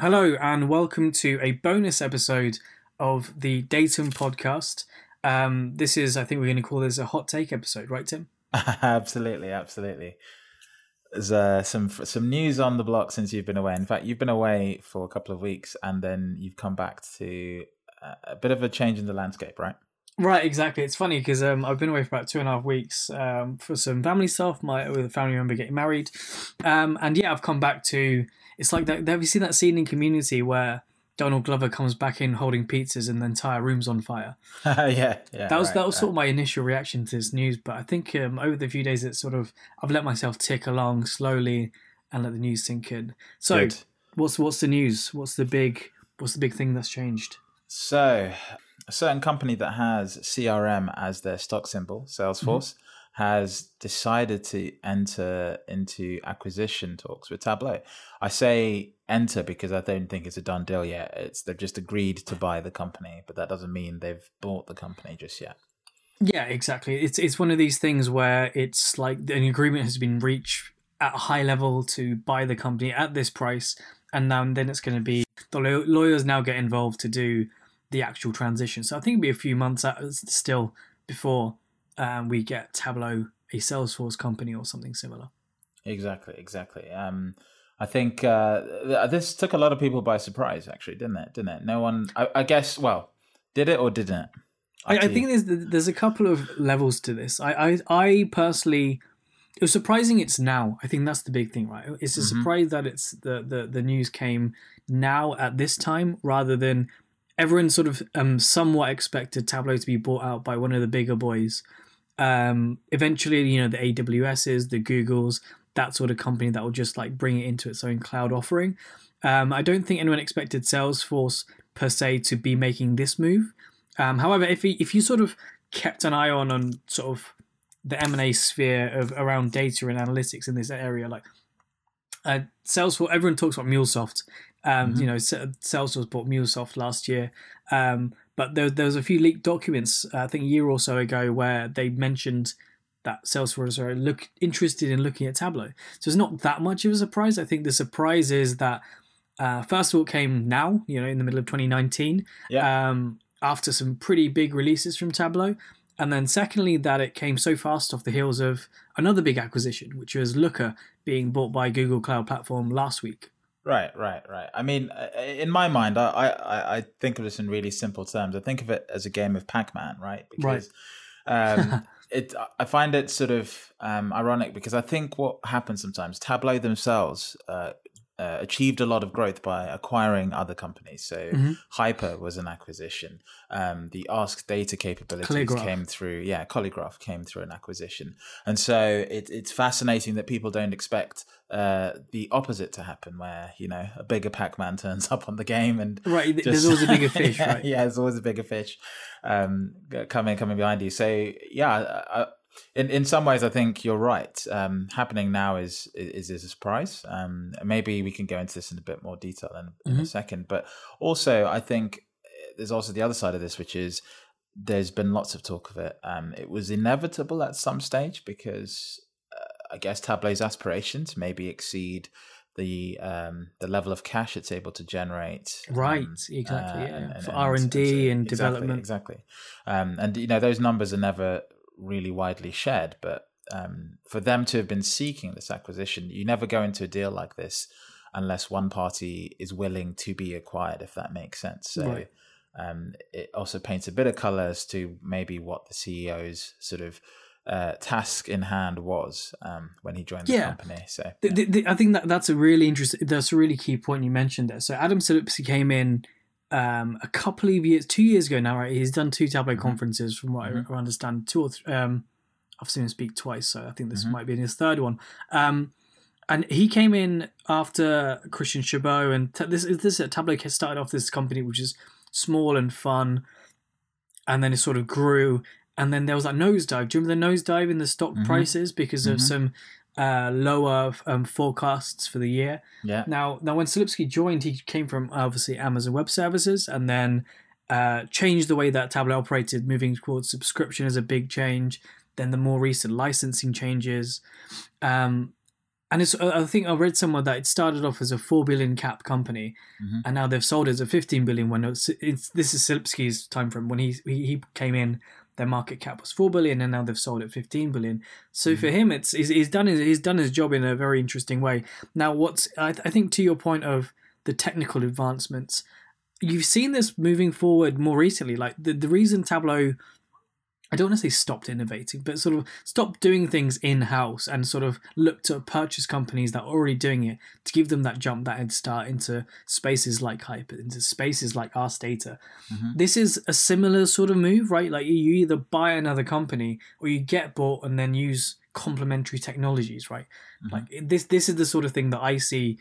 Hello, and welcome to a bonus episode of the Datum podcast. Um, this is, I think, we're going to call this a hot take episode, right, Tim? absolutely, absolutely. There's uh, some some news on the block since you've been away. In fact, you've been away for a couple of weeks, and then you've come back to uh, a bit of a change in the landscape, right? Right, exactly. It's funny because um, I've been away for about two and a half weeks um, for some family stuff. My with a family member getting married, um, and yeah, I've come back to. It's like that. Have you seen that scene in Community where Donald Glover comes back in holding pizzas and the entire room's on fire? yeah, yeah. That was right, that was right. sort of my initial reaction to this news, but I think um, over the few days, it's sort of I've let myself tick along slowly and let the news sink in. So, Good. what's what's the news? What's the big what's the big thing that's changed? So, a certain company that has CRM as their stock symbol, Salesforce, has decided to enter into acquisition talks with Tableau. I say enter because I don't think it's a done deal yet. It's they've just agreed to buy the company, but that doesn't mean they've bought the company just yet. Yeah, exactly. It's it's one of these things where it's like an agreement has been reached at a high level to buy the company at this price, and now and then it's going to be the lawyers now get involved to do the actual transition. So I think it'll be a few months out still before um, we get Tableau a Salesforce company or something similar. Exactly, exactly. Um, I think uh, th- this took a lot of people by surprise, actually, didn't it? Didn't it? No one, I, I guess. Well, did it or didn't it? I, I think there's there's a couple of levels to this. I, I I personally, it was surprising it's now. I think that's the big thing, right? It's a Mhm. surprise that it's the, the the news came now at this time rather than everyone sort of um somewhat expected Tableau to be bought out by one of the bigger boys. Um, eventually, you know, the AWSs, the Googles, that sort of company that will just like bring it into its own cloud offering. Um, I don't think anyone expected Salesforce per se to be making this move. Um, however, if he, if you sort of kept an eye on on sort of the M and A sphere of around data and analytics in this area, like uh, Salesforce, everyone talks about MuleSoft. Um, Mhm. You know, Salesforce bought MuleSoft last year, um, but there, there was a few leaked documents, uh, I think a year or so ago, where they mentioned that Salesforce are look interested in looking at Tableau. So it's not that much of a surprise. I think the surprise is that uh, first of all, it came now, you know, in the middle of 2019 Yeah. um, after some pretty big releases from Tableau. And then, secondly, that it came so fast off the heels of another big acquisition, which was Looker being bought by Google Cloud Platform last week. Right, right, right. I mean, uh, in my mind, I, I, I think of this in really simple terms. I think of it as a game of Pac-Man, right? Because um, it, I find it sort of um, ironic because I think what happens sometimes, Tableau themselves uh, uh, achieved a lot of growth by acquiring other companies. So Mhm. Hyper was an acquisition. Um, the Ask Data capabilities ClearGraph. came through. Yeah, ClearGraph came through an acquisition, and so it, it's fascinating that people don't expect uh, the opposite to happen, where you know a bigger Pac-Man turns up on the game and Right, th- there's always a bigger fish, yeah, right? Yeah, there's always a bigger fish um, coming coming behind you. So yeah, I, in in some ways, I think you're right. Um, happening now is is is a surprise. Um, maybe we can go into this in a bit more detail in, in a second. But also, I think eh, there's also the other side of this, which is there's been lots of talk of it. Um, it was inevitable at some stage because uh, I guess Tableau's aspirations maybe exceed the um, the level of cash it's able to generate. Right, um, exactly, uh, yeah. For R&D and exactly, development. Exactly. Um, and you know those numbers are never really widely shared, but um, for them to have been seeking this acquisition, you never go into a deal like this unless one party is willing to be acquired, if that makes sense. So. Right. Um, it also paints a bit of color as to maybe what the CEO's sort of uh, task in hand was um, when he joined the Yeah. company. So Th- th- th- I think that that's a really interesting. That's a really key point you mentioned there. So Adam Selipsky came in um, a couple of years, two years ago now. Right, he's done two Tableau Mhm. conferences, from what Mhm. I understand. Two or th- um, I've seen him speak twice, so I think this Mhm. might be in his third one. Um, and he came in after Christian Chabot, and t- this is this Tableau started off this company which is small and fun, and then it sort of grew. And then there was that nosedive. Do you remember the nosedive in the stock Mhm. prices because of Mhm. some uh, lower um, forecasts for the year? yeah, Now, now when Selipsky joined, he came from obviously Amazon Web Services, and then uh, changed the way that Tableau operated, moving towards subscription as a big change. Then the more recent licensing changes, um, and it's I think I read somewhere that it started off as a four billion cap company, Mhm. and now they've sold it as a fifteen billion. When it's, it's this is Selipsky's time frame when he, he he came in, their market cap was four billion, and now they've sold at fifteen billion. So for mm-hmm. him, it's he's, he's done his he's done his job in a very interesting way. Now, what's I, I think to your point of the technical advancements, you've seen this moving forward more recently. Like the the reason Tableau. I don't want to say stopped innovating, but sort of stopped doing things in house and sort of looked to purchase companies that are already doing it to give them that jump, that head start into spaces like Hyper, into spaces like Ask Data. Mhm. This is a similar sort of move, right? Like you either buy another company or you get bought and then use complementary technologies, right? Mhm. Like this, this is the sort of thing that I see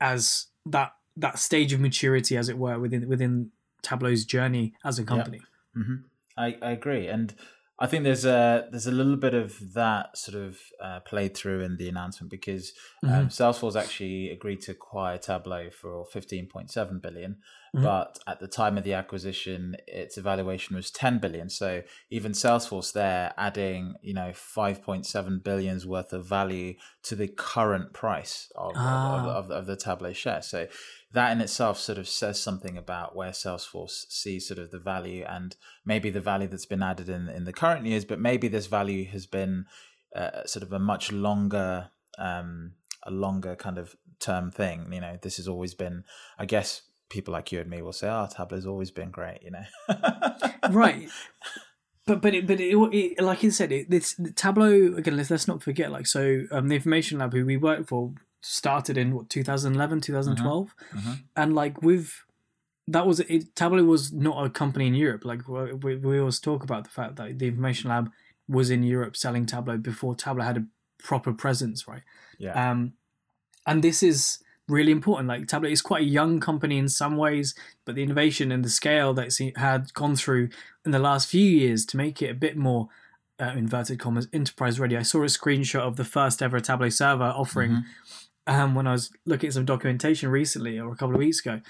as that that stage of maturity, as it were, within within Tableau's journey as a company. hmm I, I agree, and I think there's a there's a little bit of that sort of uh, played through in the announcement because um, Salesforce actually agreed to acquire Tableau for 15.7 billion, Mhm. but at the time of the acquisition, its evaluation was 10 billion. So even Salesforce there adding you know 5.7 billions worth of value to the current price of, Ah. of, of, of the Tableau share. So that in itself sort of says something about where Salesforce sees sort of the value and maybe the value that's been added in in the current years, but maybe this value has been uh, sort of a much longer um, a longer kind of term thing. You know, this has always been, I guess. People like you and me will say, "Oh, Tableau's always been great," you know. right but but it, but it, it, like you said it, this tableau again let's, let's not forget like so um, the information lab who we worked for started in what 2011 2012 Mhm. and like with that was it tableau was not a company in europe like we, we always talk about the fact that the information lab was in europe selling tableau before tableau had a proper presence right Yeah. um, and this is really important. Like Tableau is quite a young company in some ways, but the innovation and the scale that it's had gone through in the last few years to make it a bit more uh, inverted commas enterprise ready. I saw a screenshot of the first ever Tableau server offering Mhm. um, when I was looking at some documentation recently or a couple of weeks ago,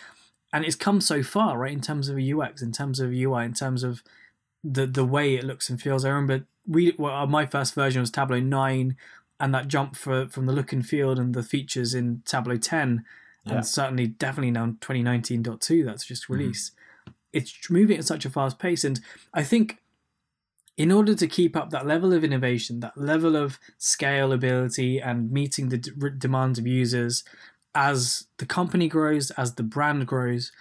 and it's come so far, right? In terms of UX, in terms of UI, in terms of the the way it looks and feels. I remember we well, my first version was Tableau nine, and that jump for from the look and feel and the features in Tableau ten, Yeah. and certainly definitely now 2019.2 that's just mm-hmm. released. It's moving at such a fast pace, and I think in order to keep up that level of innovation, that level of scalability, and meeting the d- demands of users as the company grows, as the brand grows,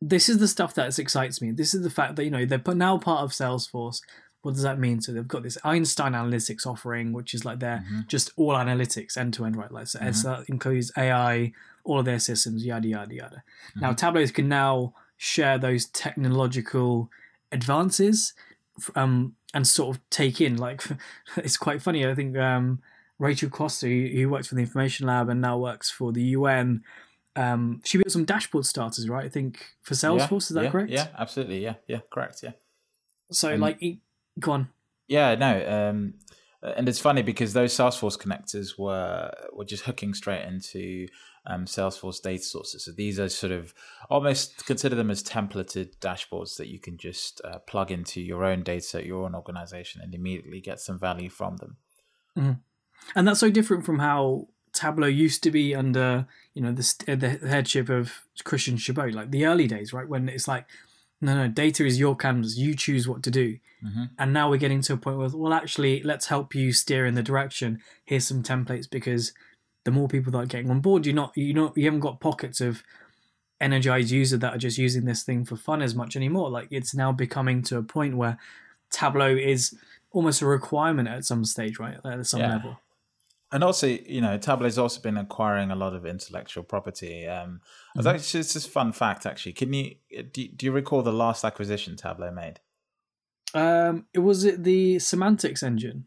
this is the stuff that excites me. This is the fact that you know they're now part of Salesforce. What does that mean? So they've got this Einstein Analytics offering, which is like their Mhm. just all analytics end to end, right? Like so, so that includes AI, all of their systems, yada yada yada. Now Tableau can now share those technological advances um, and sort of take in. Like it's quite funny. I think um, Rachel Costa, who, who works for the Information Lab and now works for the UN, um, she built some dashboard starters, right? I think for Salesforce. Yeah, is that yeah, correct? Yeah, absolutely. Yeah, yeah, correct. Yeah. So And- like, it, go on. Yeah, no, um, and it's funny because those Salesforce connectors were were just hooking straight into um, Salesforce data sources. So these are sort of almost consider them as templated dashboards that you can just uh, plug into your own data, your own organization, and immediately get some value from them. and that's so different from how Tableau used to be under you know the the headship of Christian Chabot, like the early days, right? When it's like, no, no, data is your canvas, you choose what to do. Mhm. And now we're getting to a point where, well, actually, let's help you steer in the direction. Here's some templates because the more people that are getting on board, you're not, you know, you haven't got pockets of energized user that are just using this thing for fun as much anymore. Like it's now becoming to a point where Tableau is almost a requirement at some stage, right? At some Yeah. level. And also, you know, Tableau's also been acquiring a lot of intellectual property. Um, I was actually, it's just fun fact, actually. Can you do, do you recall the last acquisition Tableau made? Um, it was it the semantics engine.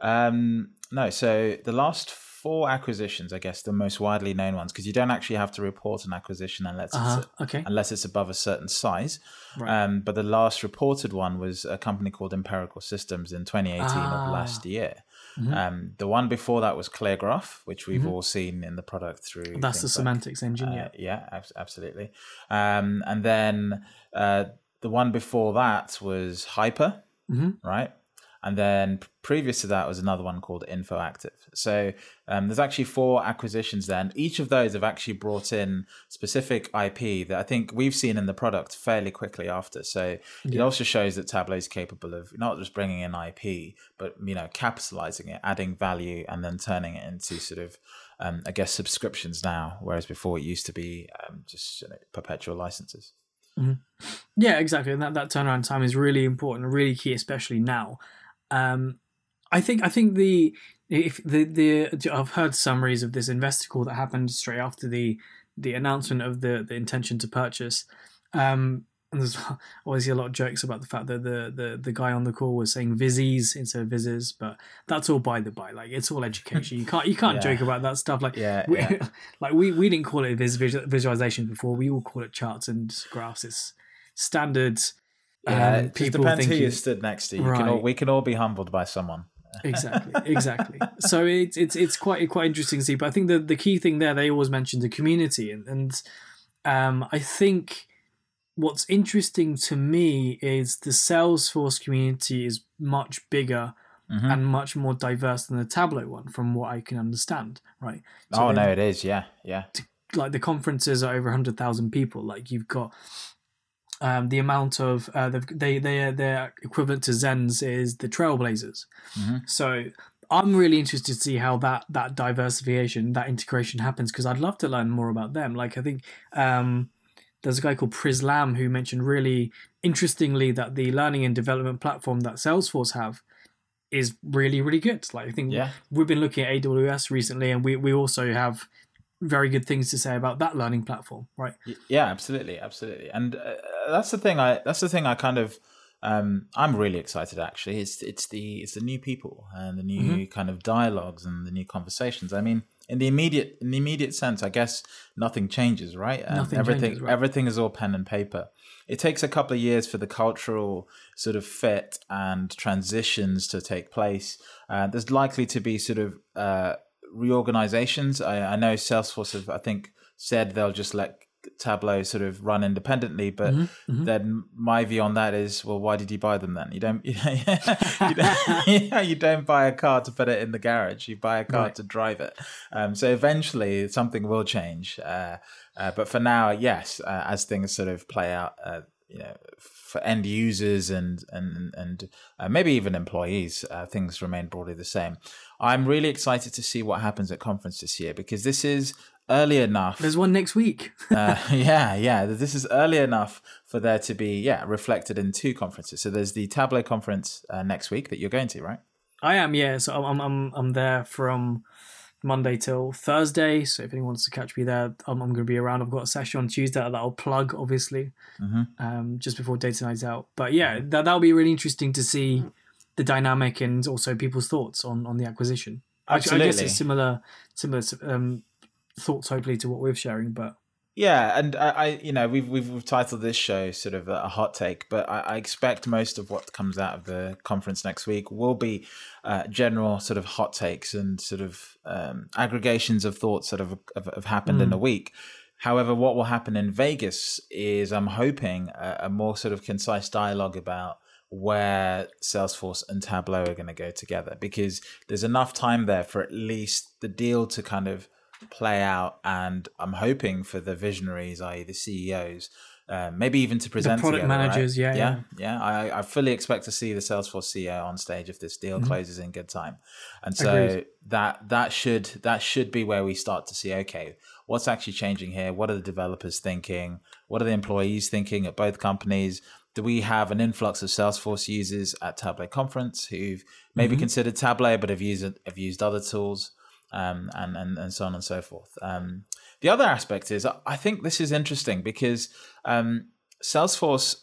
Um, no, so the last four acquisitions, I guess, the most widely known ones, because you don't actually have to report an acquisition unless Uh-huh. it's Okay. unless it's above a certain size. Right. Um, but the last reported one was a company called Empirical Systems in 2018 Ah. of last year. Mhm. Um, the one before that was ClearGraph, which we've all seen in the product through. Mm-hmm. That's the things like, semantics engine. uh, yeah. yeah, absolutely. Um, and then uh, the one before that was Hyper, Mhm. right? And then previous to that was another one called InfoActive. So um, there's actually four acquisitions then. each of those have actually brought in specific IP that I think we've seen in the product fairly quickly after. So yeah. it also shows that Tableau is capable of not just bringing in IP, but you know capitalizing it, adding value, and then turning it into sort of um, I guess subscriptions now, whereas before it used to be um, just you know, perpetual licenses. Mm-hmm. Yeah, exactly. And that, that turnaround time is really important, really key, especially now. Um, I think I think the if the the I've heard summaries of this investor call that happened straight after the the announcement of the the intention to purchase. Um, and there's obviously a lot of jokes about the fact that the the, the guy on the call was saying Vizzies instead of Vizzes, but that's all by the by. Like it's all education. You can't you can't yeah. joke about that stuff. Like yeah, we, yeah. like we, we didn't call it vis- visualization before. We all call it charts and graphs. It's standard. Yeah, um, it people depends who you stood next to. You right. can all, we can all be humbled by someone. exactly, exactly. So it's it's it's quite quite interesting to see. But I think the the key thing there, they always mention the community, and and um, I think what's interesting to me is the Salesforce community is much bigger mm-hmm. and much more diverse than the Tableau one, from what I can understand. Right? So oh no, it is. Yeah, yeah. Like the conferences are over hundred thousand people. Like you've got um, the amount of uh, they they their equivalent to Zens is the Trailblazers. Mm-hmm. So I'm really interested to see how that that diversification, that integration happens because I'd love to learn more about them. Like I think um, there's a guy called Priz Lam who mentioned really interestingly that the learning and development platform that Salesforce have is really really good. Like I think yeah. we've been looking at AWS recently, and we we also have very good things to say about that learning platform, right? Yeah, absolutely, absolutely, and uh, that's the thing. I that's the thing I kind of um, I'm really excited. Actually, it's it's the it's the new people and the new mm-hmm. kind of dialogues and the new conversations. I mean, in the immediate in the immediate sense, I guess nothing changes, right? Um, nothing everything changes, right? everything is all pen and paper. It takes a couple of years for the cultural sort of fit and transitions to take place. Uh, there's likely to be sort of uh, reorganizations. I, I know Salesforce have, I think, said they'll just let Tableau sort of run independently. But mm-hmm, mm-hmm. then my view on that is, well, why did you buy them then? You don't, you, don't, you don't buy a car to put it in the garage. You buy a car right. to drive it. Um, so eventually something will change. Uh, uh, but for now, yes, uh, as things sort of play out, uh, you know, for end users and and and uh, maybe even employees, uh, things remain broadly the same. I'm really excited to see what happens at conference this year because this is early enough. There's one next week. uh, yeah, yeah. This is early enough for there to be yeah reflected in two conferences. So there's the Tableau conference uh, next week that you're going to, right? I am. Yeah. So I'm I'm I'm there from Monday till Thursday. So if anyone wants to catch me there, I'm, I'm going to be around. I've got a session on Tuesday that I'll plug, obviously, mm-hmm. um, just before data nights out. But yeah, that that'll be really interesting to see the dynamic and also people's thoughts on on the acquisition. Absolutely. I, I guess it's similar similar um, thoughts hopefully to what we're sharing but yeah and I, I you know we've, we've, we've titled this show sort of a hot take but I, I, expect most of what comes out of the conference next week will be uh, general sort of hot takes and sort of um, aggregations of thoughts that have, have, have happened mm. in a week However, what will happen in Vegas is I'm hoping a, a more sort of concise dialogue about where Salesforce and Tableau are going to go together because there's enough time there for at least the deal to kind of play out. And I'm hoping for the visionaries, i.e., the CEOs, uh, maybe even to present the product together, managers. Right? Yeah, yeah, yeah. I, I fully expect to see the Salesforce CEO on stage if this deal mm-hmm. closes in good time, and so Agreed. that that should that should be where we start to see okay, what's actually changing here? What are the developers thinking? What are the employees thinking at both companies? Do we have an influx of Salesforce users at Tableau Conference who've maybe mm-hmm. considered Tableau but have used have used other tools? Um, and, and, and so on and so forth. Um, the other aspect is I think this is interesting because um, Salesforce,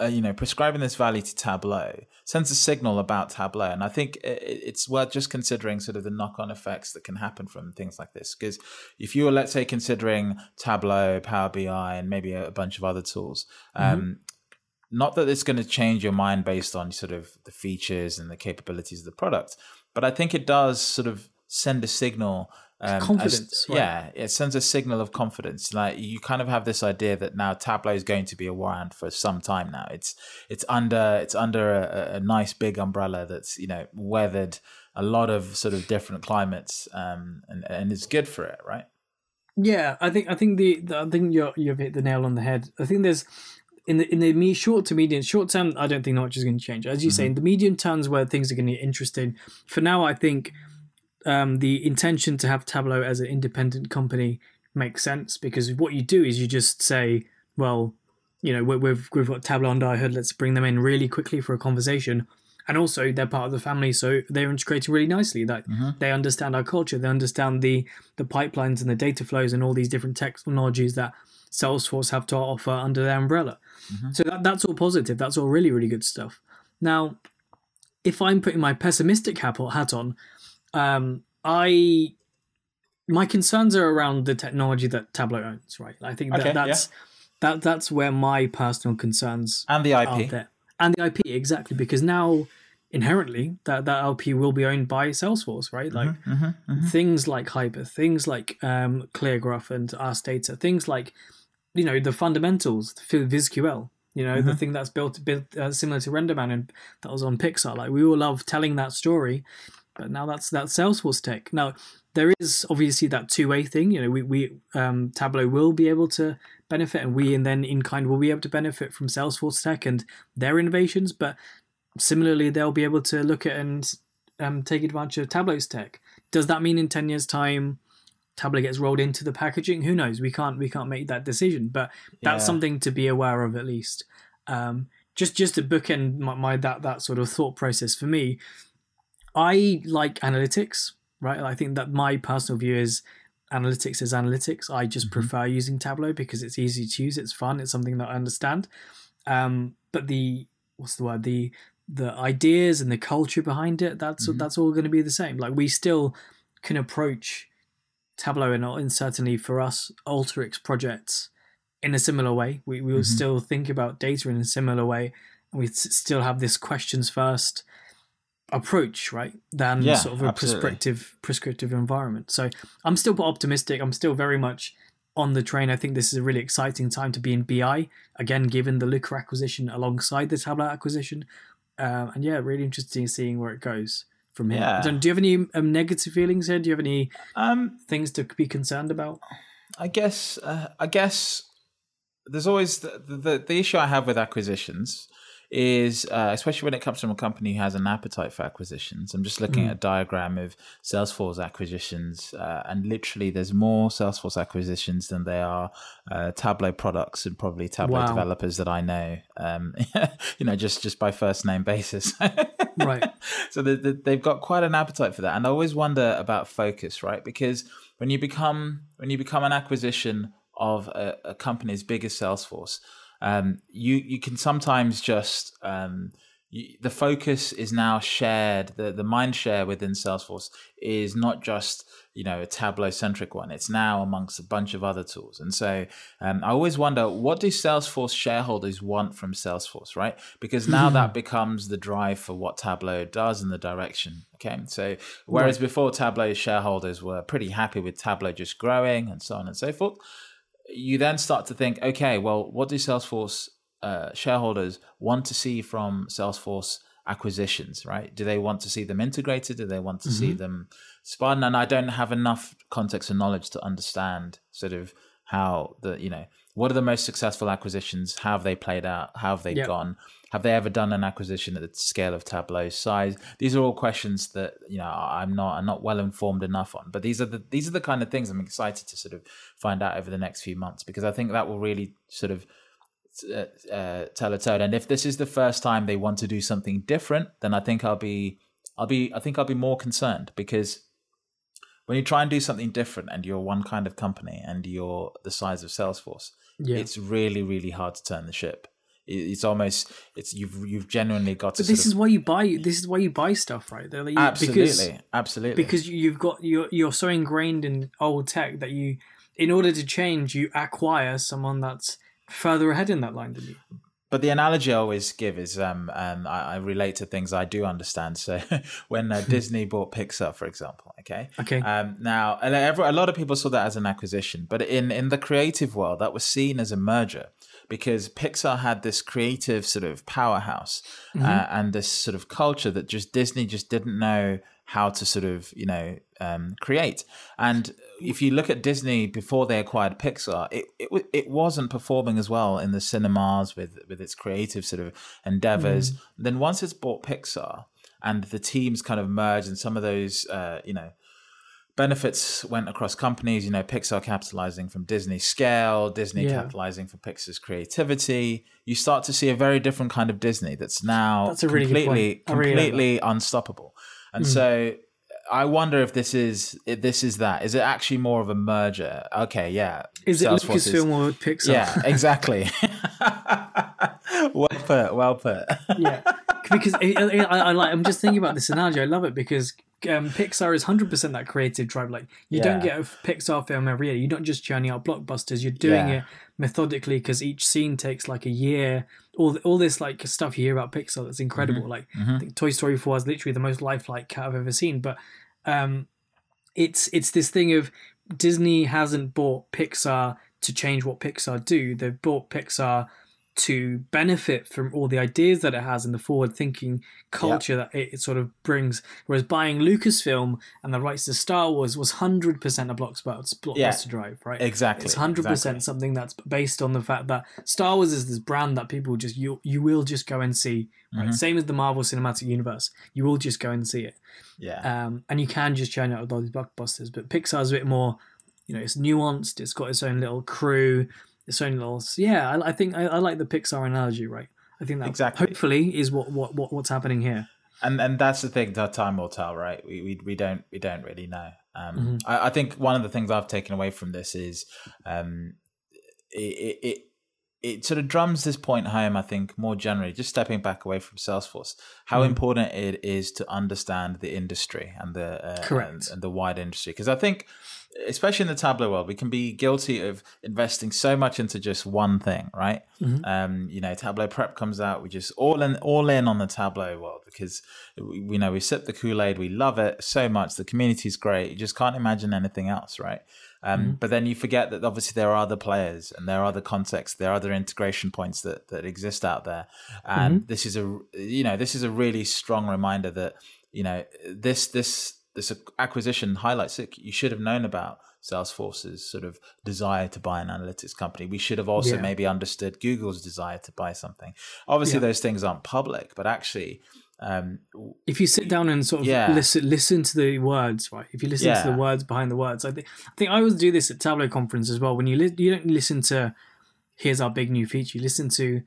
uh, you know, prescribing this value to Tableau sends a signal about Tableau, and I think it's worth just considering sort of the knock-on effects that can happen from things like this. Because if you were, let's say, considering Tableau, Power BI, and maybe a bunch of other tools. Mm-hmm um, not that it's going to change your mind based on sort of the features and the capabilities of the product, but I think it does sort of send a signal um, confidence. as, right? Yeah, it sends a signal of confidence. Like you kind of have this idea that now Tableau is going to be a around for some time now. It's it's under it's under a, a nice big umbrella that's you know weathered a lot of sort of different climates, um, and and it's good for it, right? Yeah, I think I think the, the I think you you've hit the nail on the head. I think there's in the in the me short to medium short term. I don't think much is going to change. As you mm-hmm. say, in the medium terms where things are going to get interesting. For now, I think um, the intention to have Tableau as an independent company makes sense because what you do is you just say, well, you know, we've we've got Tableau under our hood. Let's bring them in really quickly for a conversation. And also, they're part of the family, so they're integrating really nicely. That mm-hmm. they understand our culture, they understand the the pipelines and the data flows and all these different technologies that Salesforce have to offer under their umbrella. Mm-hmm. So that, that's all positive. That's all really really good stuff. Now, if I'm putting my pessimistic hat on, um, I my concerns are around the technology that Tableau owns. Right, I think that okay, that's yeah. that that's where my personal concerns and the IP there and the IP exactly because now inherently that that IP will be owned by Salesforce, right? Like mm-hmm, mm-hmm, mm-hmm. things like Hyper, things like um, ClearGraph and Ask Data, things like you know the fundamentals, VizQL. You know the mm-hmm. thing that's built built uh, similar to RenderMan and that was on Pixar. Like we all love telling that story, but now that's that Salesforce tech. Now there is obviously that two way thing. You know, we we um, Tableau will be able to benefit, and we and then in kind will be able to benefit from Salesforce tech and their innovations. But similarly, they'll be able to look at and um, take advantage of Tableau's tech. Does that mean in ten years' time? Tableau gets rolled into the packaging. Who knows? We can't we can't make that decision, but that's yeah. something to be aware of at least. Um, just just to bookend my, my that that sort of thought process for me I like analytics, right? I think that my personal view is analytics is analytics. I just mm-hmm. prefer using Tableau because it's easy to use, it's fun, it's something that I understand. Um, but the what's the word? The the ideas and the culture behind it, that's mm-hmm. that's all going to be the same. Like we still can approach Tableau and, and certainly for us Alteryx projects in a similar way. We we will mm-hmm. still think about data in a similar way, and we still have this questions first approach, right, than yeah, sort of a absolutely. prescriptive prescriptive environment. So I'm still optimistic. I'm still very much on the train. I think this is a really exciting time to be in BI again, given the Looker acquisition alongside the Tableau acquisition, uh, and yeah, really interesting seeing where it goes from here. Yeah. do you have any um, negative feelings here? Do you have any um, things to be concerned about? I guess. Uh, I guess there's always the, the the issue I have with acquisitions is uh, especially when it comes from a company who has an appetite for acquisitions. I'm just looking mm. at a diagram of Salesforce acquisitions, uh, and literally there's more Salesforce acquisitions than there are uh, Tableau products and probably Tableau wow. developers that I know. Um, you know, just just by first name basis. right. So the, the, they've got quite an appetite for that, and I always wonder about focus, right? Because when you become when you become an acquisition of a, a company as big as Salesforce um, you you can sometimes just um, you, the focus is now shared. The the mind share within Salesforce is not just you know a Tableau centric one. It's now amongst a bunch of other tools. And so um, I always wonder what do Salesforce shareholders want from Salesforce, right? Because now that becomes the drive for what Tableau does in the direction. Okay, so whereas right. before Tableau shareholders were pretty happy with Tableau just growing and so on and so forth you then start to think, okay, well, what do Salesforce uh, shareholders want to see from Salesforce acquisitions, right? Do they want to see them integrated? Do they want to mm-hmm. see them spun? And I don't have enough context and knowledge to understand sort of how the, you know, what are the most successful acquisitions? How have they played out? How have they yep. gone? Have they ever done an acquisition at the scale of Tableau's size? These are all questions that you know I'm not I'm not well informed enough on. But these are the these are the kind of things I'm excited to sort of find out over the next few months because I think that will really sort of uh, uh, tell a tale. And if this is the first time they want to do something different, then I think I'll be I'll be I think I'll be more concerned because when you try and do something different and you're one kind of company and you're the size of Salesforce, yeah. it's really really hard to turn the ship it's almost it's you've you've genuinely got to. But this is of, why you buy. This is why you buy stuff, right? You, absolutely, because, absolutely. Because you've got you're you're so ingrained in old tech that you, in order to change, you acquire someone that's further ahead in that line than you. But the analogy I always give is um, um I, I relate to things I do understand. So when uh, Disney bought Pixar, for example, okay, Okay. um, now a a lot of people saw that as an acquisition, but in in the creative world, that was seen as a merger because Pixar had this creative sort of powerhouse uh, and this sort of culture that just Disney just didn't know how to sort of you know um, create. And if you look at Disney before they acquired Pixar, it, it it wasn't performing as well in the cinemas with with its creative sort of endeavors. Then once it's bought Pixar and the teams kind of merged and some of those uh, you know benefits went across companies. You know, Pixar capitalizing from Disney's scale, Disney Yeah. capitalizing from Pixar's creativity. You start to see a very different kind of Disney that's now That's a really good completely, really completely unstoppable. And Mm. so. I wonder if this is if this is that. Is it actually more of a merger? Okay, yeah. is it Lucasfilm or Pixar? Yeah, exactly. well put. Well put. yeah, because I, I, I, I like. I'm just thinking about this analogy. I love it because um, Pixar is 100 percent that creative drive. Like you don't get a Pixar film every year. You're not just churning out blockbusters. You're doing Yeah. it methodically because each scene takes like a year. All all this like stuff you hear about Pixar that's incredible. Like I think Toy Story 4 is literally the most lifelike cat I've ever seen. But um, it's it's this thing of Disney hasn't bought Pixar to change what Pixar do. They've bought Pixar to benefit from all the ideas that it has in the forward thinking culture that it, it sort of brings. Whereas buying Lucasfilm and the rights to Star Wars was hundred percent a blockbuster, blockbuster Yeah. drive, right? Exactly. It's hundred exactly. percent something that's based on the fact that Star Wars is this brand that people just you you will just go and see. Right, Mhm. same as the Marvel Cinematic Universe, you will just go and see it Yeah. um, and you can just churn out all these blockbusters. But Pixar's a bit more, you know, it's nuanced. It's got its own little crew, its little. Yeah, I, I think I, I like the Pixar analogy, right? I think that Exactly. hopefully is what, what, what what's happening here. and and that's the thing that time will tell right we we, we don't we don't really know um Mm-hmm. I, I think one of the things i've taken away from this is um it, it it sort of drums this point home i think more generally just stepping back away from salesforce how Mm-hmm. important it is to understand the industry and the uh, Correct. and, and the wide industry because i think especially in the tableau world we can be guilty of investing so much into just one thing right Mm-hmm. um, you know, Tableau Prep comes out. We just all in, all in on the Tableau world because we, we know we sip the Kool Aid. We love it so much. The community's great. You just can't imagine anything else, right? Um, But then you forget that obviously there are other players and there are other contexts, there are other integration points that that exist out there. And this is a you know this is a really strong reminder that you know this this this acquisition highlights it. You should have known about Salesforce's sort of desire to buy an analytics company. We should have also Yeah. maybe understood Google's desire to buy something. Obviously, Yeah. those things aren't public, but actually, um, If you sit down and sort of Yeah. listen listen to the words, right? If you listen to the words behind the words, I think I think I always do this at Tableau conference as well. When you li- you don't listen to here's our big new feature, you listen to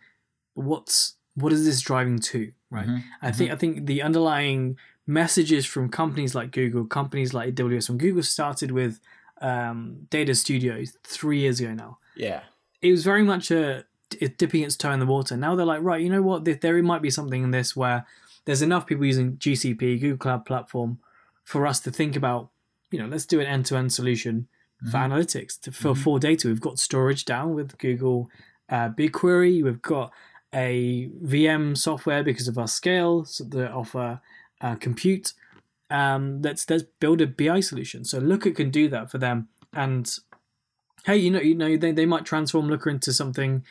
what's what is this driving to, right? Mhm, I think I think the underlying messages from companies like Google, companies like AWS, when Google started with um, Data Studio three years ago now, yeah, it was very much a it dipping its toe in the water. Now they're like, right, you know what? There, might be something in this where there's enough people using GCP, Google Cloud Platform, for us to think about. You know, let's do an end-to-end solution for analytics to, for for data. We've got storage down with Google uh, BigQuery. We've got a VM software because of our scale so that offer uh, compute. Um, let's let's build a BI solution. So Looker can do that for them. And hey, you know, you know, they, they might transform Looker into something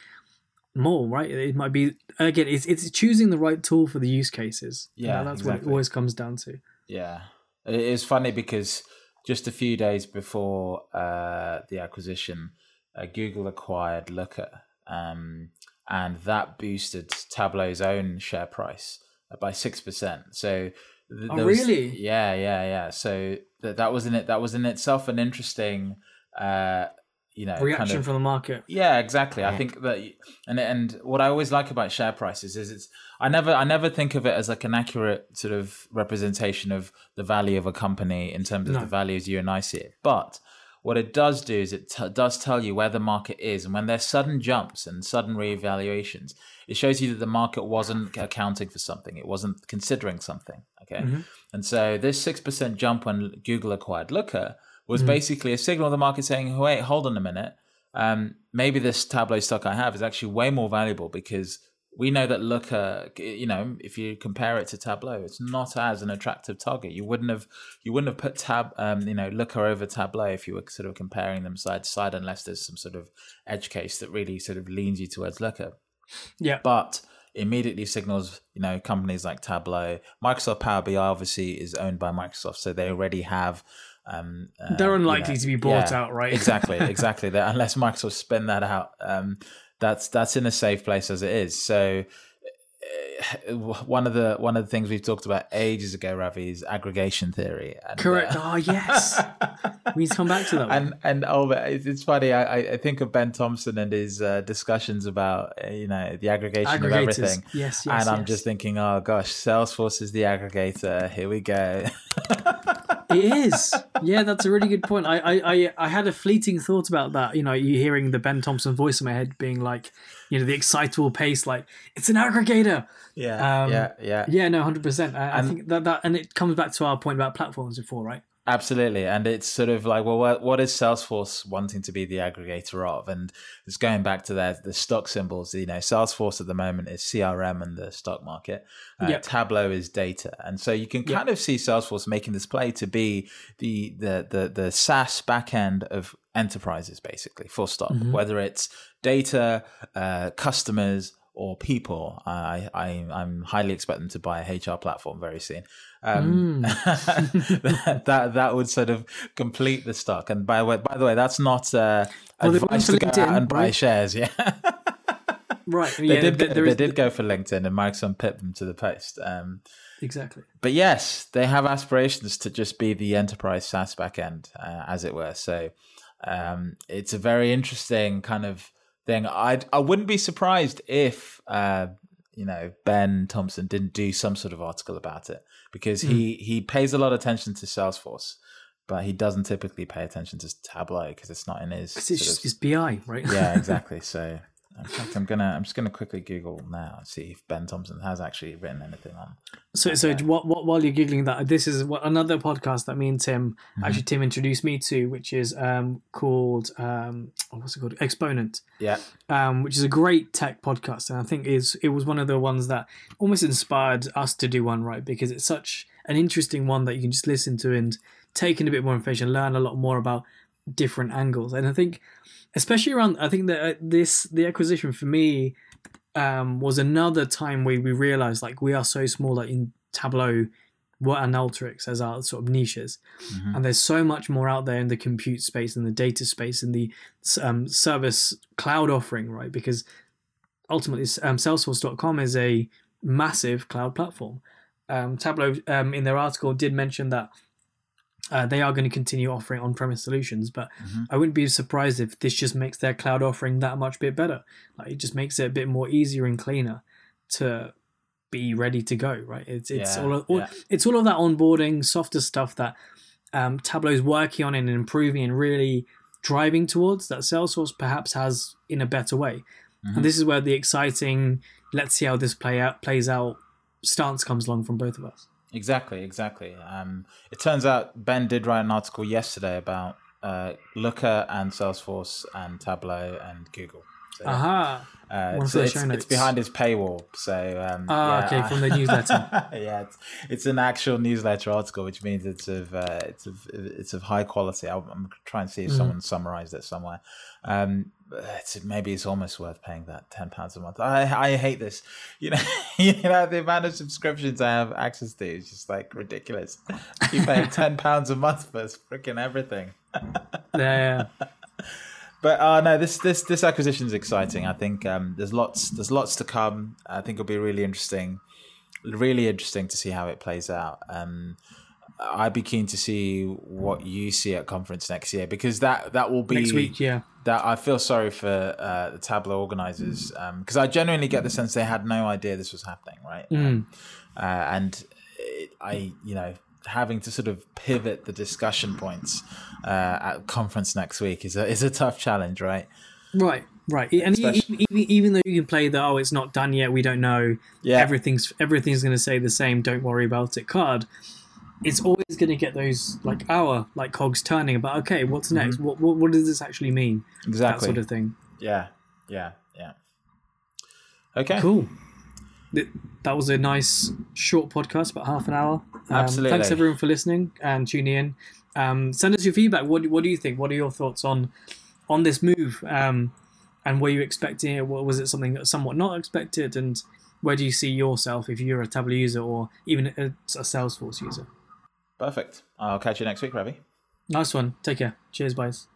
more, right? It might be again, it's it's choosing the right tool for the use cases. You know, Yeah, that's what it always comes down to. yeah. It is funny because just a few days before uh, the acquisition, uh, Google acquired Looker, um, and that boosted Tableau's own share price by six percent. So. th- Oh, was- really? Yeah, yeah, yeah. So that that was in it. That was in itself an interesting, uh, you know, kind Reaction of- from the market. Yeah, exactly. I think that, and and what I always like about share prices is it's I never I never think of it as like an accurate sort of representation of the value of a company in terms of No. the values you and I see it. But what it does do is it t- does tell you where the market is, and when there's sudden jumps and sudden reevaluations, it shows you that the market wasn't accounting for something, it wasn't considering something. Okay, and so this six percent jump when Google acquired Looker was basically a signal of the market saying, "Wait, hold on a minute." um, maybe this Tableau stock I have is actually way more valuable because we know that Looker, you know, if you compare it to Tableau, it's not as an attractive target. You wouldn't have you wouldn't have put Tab, um, you know, Looker over Tableau if you were sort of comparing them side to side, unless there's some sort of edge case that really sort of leans you towards Looker. Yeah, but immediately signals, you know, companies like Tableau, Microsoft Power BI obviously is owned by Microsoft, so they already have. Um, uh, They're unlikely you know, to be bought yeah, out, right? exactly, exactly. unless Microsoft spin that out. Um, that's that's in a safe place as it is. So eh, one of the one of the things we've talked about ages ago, Ravi, is aggregation theory. And, Correct. Uh, oh yes, we need to come back to that. And and oh, it's funny. I, I think of Ben Thompson and his uh, discussions about uh, you know the aggregation of everything. Yes, yes. And I'm just thinking, oh gosh, Salesforce is the aggregator. Here we go. it is. Yeah, that's a really good point. I, I, I had a fleeting thought about that. You know, you hearing the Ben Thompson voice in my head being like, you know, the excitable pace, like it's an aggregator. Yeah, um, yeah, yeah, yeah. No, hundred percent. I, I think that that and it comes back to our point about platforms before, right? Absolutely, and it's sort of like, well, what, what is Salesforce wanting to be the aggregator of? And it's going back to their the stock symbols. You know, Salesforce at the moment is CRM and the stock market. Uh, yep. Tableau is data, and so you can kind yep. of see Salesforce making this play to be the the the the SaaS backend of enterprises, basically. Full stop. Mm-hmm. Whether it's data, uh, customers, or people. I, I I'm highly expect them to buy a HR platform very soon. Um, mm. that, that would sort of complete the stock. And by the way, by the way, that's not uh, well, advice to go out and buy right? shares. Yeah. right. They yeah, did. Go, they did go for LinkedIn, and Microsoft pipped them to the post. Um, exactly. But yes, they have aspirations to just be the enterprise SaaS backend, uh, as it were. So um, it's a very interesting kind of thing. I I wouldn't be surprised if uh, you know Ben Thompson didn't do some sort of article about it because mm. he he pays a lot of attention to Salesforce, but he doesn't typically pay attention to Tableau because it's not in his. It's just his BI, right? Yeah, exactly. so in fact, I'm gonna I'm just gonna quickly Google now and see if Ben Thompson has actually written anything on. So, so what, what, while you're googling that, this is what, another podcast that me and Tim mm-hmm. actually Tim introduced me to, which is um, called um, oh, what's it called? Exponent. Yeah. Um, which is a great tech podcast, and I think is it was one of the ones that almost inspired us to do one, right? Because it's such an interesting one that you can just listen to and take in a bit more information, learn a lot more about different angles, and I think especially around I think that uh, this the acquisition for me um, was another time where we realized like we are so small that in Tableau what and Alteryx as our sort of niches, mm-hmm. and there's so much more out there in the compute space and the data space and the um, service cloud offering, right? Because ultimately, um, Salesforce.com is a massive cloud platform. Um, Tableau, um, in their article, did mention that uh, they are going to continue offering on-premise solutions, but mm-hmm. I wouldn't be surprised if this just makes their cloud offering that much bit better. Like it just makes it a bit more easier and cleaner to be ready to go. Right? It's it's yeah, all, all yeah. it's all of that onboarding, softer stuff that um, Tableau's working on and improving and really driving towards that Salesforce perhaps has in a better way. Mm-hmm. And this is where the exciting let's see how this play out plays out stance comes along from both of us. Exactly, exactly. Um, it turns out Ben did write an article yesterday about uh, Looker and Salesforce and Tableau and Google. So, Aha. Uh, so it's, it's, behind his paywall. So um, ah, yeah. okay, from the newsletter. yeah, it's, it's, an actual newsletter article, which means it's of uh, it's of it's of high quality. I'm, I'm trying to see if mm. someone summarized it somewhere. Um, it's, maybe it's almost worth paying that ten pounds a month. I I hate this. You know, you know the amount of subscriptions I have access to is just like ridiculous. You pay ten pounds a month for freaking everything. yeah. But uh, no, this this this acquisition is exciting. I think um, there's lots there's lots to come. I think it'll be really interesting, really interesting to see how it plays out. Um, I'd be keen to see what you see at conference next year because that that will be next week. Yeah, that I feel sorry for uh, the Tableau organizers because um, I genuinely get the sense they had no idea this was happening, right? Mm. Um, uh, and it, I, you know, having to sort of pivot the discussion points uh, at conference next week is a is a tough challenge, right? Right, right. And even, even though you can play the oh, it's not done yet, we don't know. Yeah, everything's everything's going to say the same. Don't worry about it. Card. It's always going to get those like hour like cogs turning about okay, what's mm-hmm. next? Mm-hmm. What, what what does this actually mean? Exactly that sort of thing. Yeah, yeah, yeah. Okay. Cool. That was a nice short podcast, about half an hour. Um, Absolutely. Thanks everyone for listening and tuning in. Um, send us your feedback. What do, what do you think? What are your thoughts on on this move? Um, and were you expecting it? What was it something somewhat not expected? And where do you see yourself if you're a Tableau user or even a, a Salesforce user? Perfect. I'll catch you next week, Ravi. Nice one. Take care. Cheers, guys.